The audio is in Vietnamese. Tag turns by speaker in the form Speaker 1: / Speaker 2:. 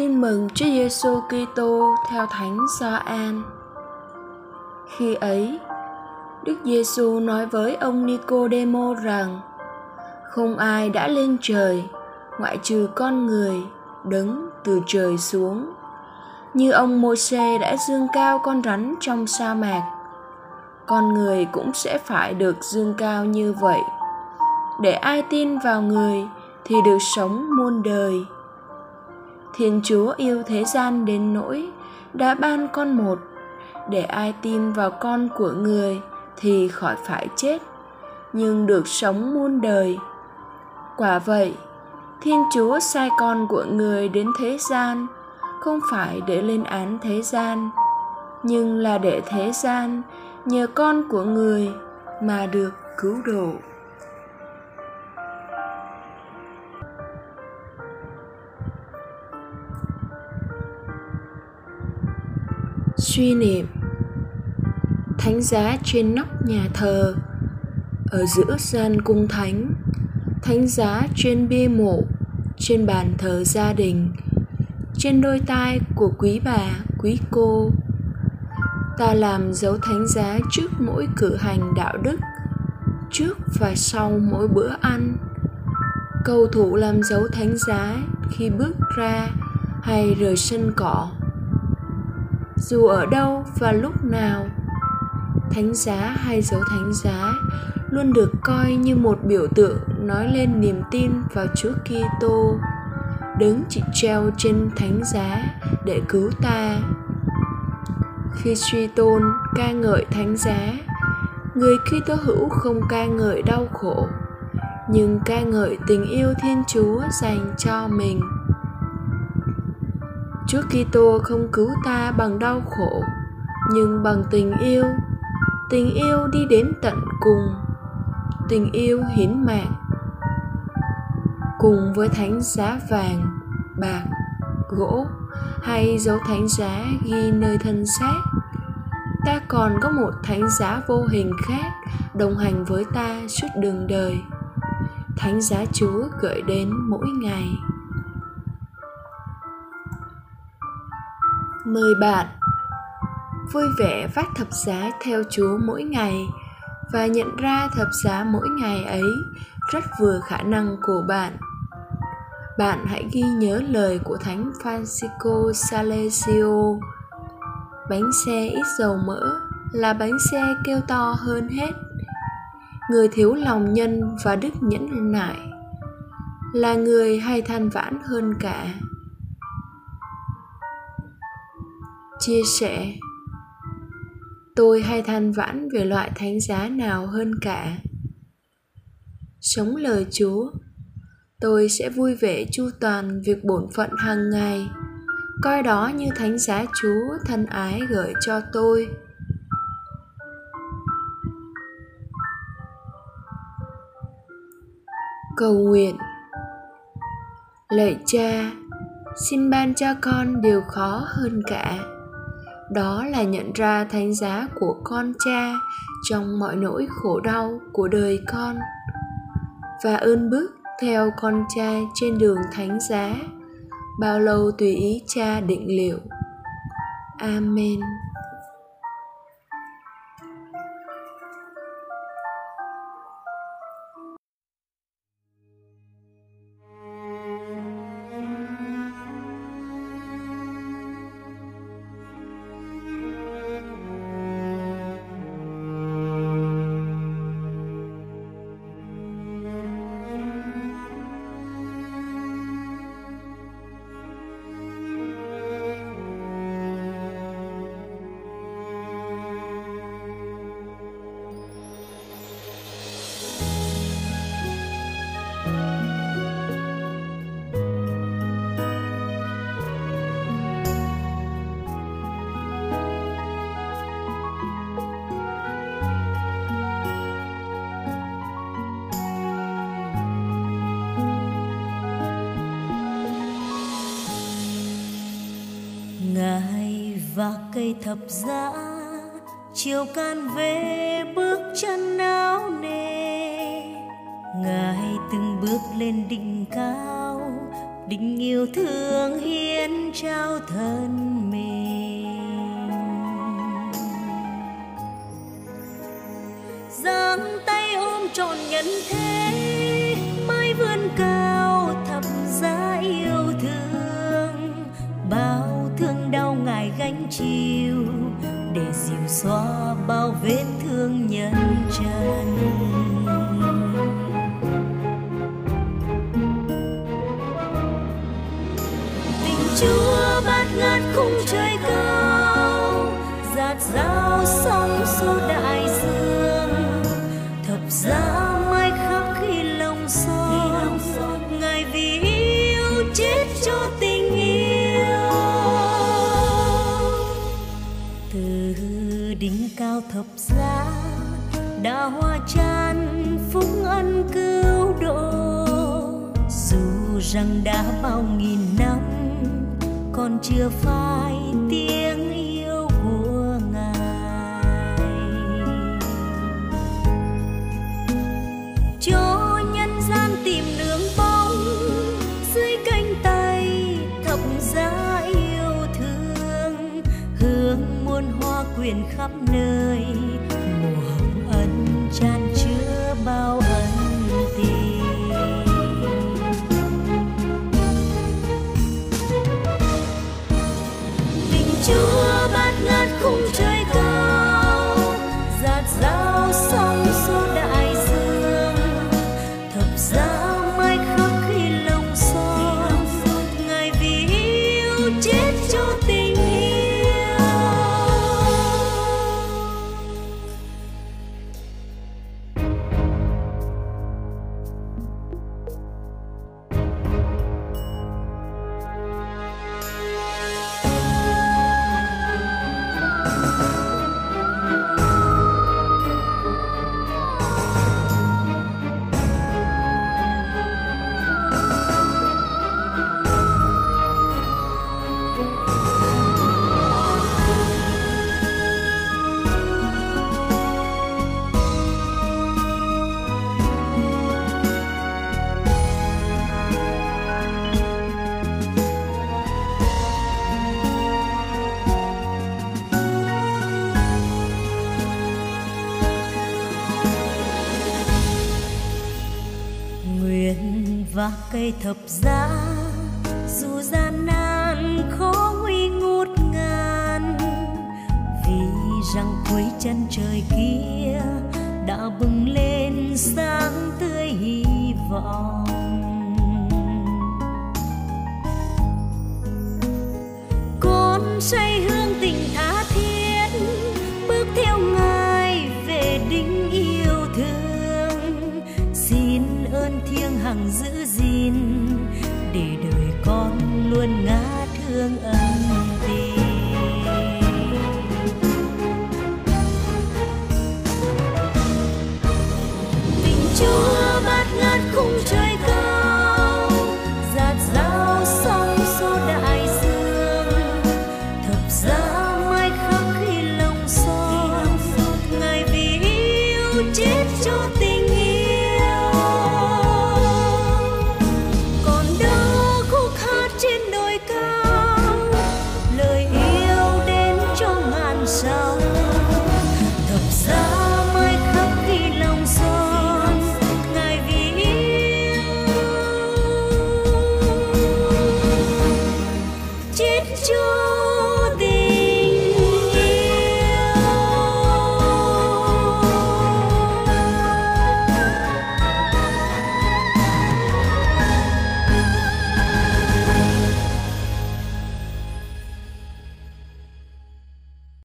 Speaker 1: Tin mừng Chúa Giêsu Kitô theo Thánh Gioan. Khi ấy, Đức Giêsu nói với ông Nicodemo rằng: Không ai đã lên trời ngoại trừ con người đứng từ trời xuống. Như ông Môsê đã dương cao con rắn trong sa mạc, con người cũng sẽ phải được dương cao như vậy. Để ai tin vào người thì được sống muôn đời Thiên Chúa yêu thế gian đến nỗi đã ban con một, để ai tin vào con của người thì khỏi phải chết, nhưng được sống muôn đời. Quả vậy, thiên chúa sai con của người đến thế gian, không phải để lên án thế gian, nhưng là để thế gian nhờ con của người mà được cứu độ. Suy niệm, thánh giá trên nóc nhà thờ, ở giữa gian cung thánh thánh giá trên bia mộ, trên bàn thờ gia đình, trên đôi tai của quý bà, quý cô. Ta làm dấu thánh giá trước mỗi cử hành đạo đức, trước và sau mỗi bữa ăn. Cầu thủ làm dấu thánh giá khi bước ra hay rời sân cỏ dù ở đâu và lúc nào thánh giá hay dấu thánh giá luôn được coi như một biểu tượng nói lên niềm tin vào Chúa Kitô đứng chỉ treo trên thánh giá để cứu ta. Khi suy tôn ca ngợi thánh giá, người Kitô hữu không ca ngợi đau khổ, nhưng ca ngợi tình yêu Thiên Chúa dành cho mình. Chúa Kitô không cứu ta bằng đau khổ, nhưng bằng tình yêu. Tình yêu đi đến tận cùng. Tình yêu hiến mạng. Cùng với thánh giá vàng, bạc, gỗ hay dấu thánh giá ghi nơi thân xác, ta còn có một thánh giá vô hình khác đồng hành với ta suốt đường đời. Thánh giá Chúa gợi đến mỗi ngày. Mời bạn vui vẻ vác thập giá theo Chúa mỗi ngày và nhận ra thập giá mỗi ngày ấy rất vừa khả năng của bạn. Bạn hãy ghi nhớ lời của Thánh Francisco Salesio. Bánh xe ít dầu mỡ là bánh xe kêu to hơn hết. Người thiếu lòng nhân và đức nhẫn nại là người hay than vãn hơn cả. Chia sẻ. Tôi hay than vãn về loại thánh giá nào hơn cả. Sống lời chúa, tôi sẽ vui vẻ chu toàn việc bổn phận hàng ngày. Coi đó như thánh giá chúa thân ái gửi cho tôi. Cầu nguyện. Lạy cha, xin ban cho con điều khó hơn cả đó là nhận ra thánh giá của con cha trong mọi nỗi khổ đau của đời con. Và ơn bước theo con cha trên đường thánh giá, bao lâu tùy ý cha định liệu. Amen.
Speaker 2: Và cây thập giá. Chiều can về, bước chân áo nề. Ngài từng bước lên đỉnh cao, đỉnh yêu thương hiến trao thân mình giang tay ôm trọn nhân thế. Mưa bát ngát khung trời cao, giạt rào sóng xô đại dương. Thập giá mai khắc khi lòng son, ngài vì yêu chết cho tình yêu. Từ đỉnh cao thập giá, đã hoa chan phúc ân cứu độ. Dù rằng đã bao nghìn năm còn chưa phai tiếng yêu của ngài. Cho nhân gian tìm nương bóng, dưới cánh tay thập giá yêu thương, hương muôn hoa quyện khắp nơi và cây thập giá. Dù gian nan khó nguy ngút ngàn, vì rằng cuối chân trời kia đã bừng lên sáng tươi hy vọng. Luôn thiêng hằng giữ gìn để đời con luôn ngã thương ân